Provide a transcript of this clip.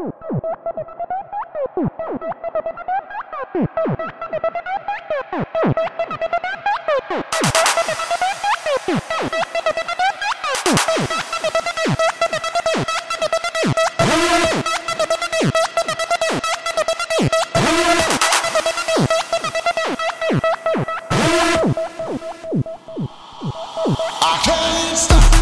I can't stop.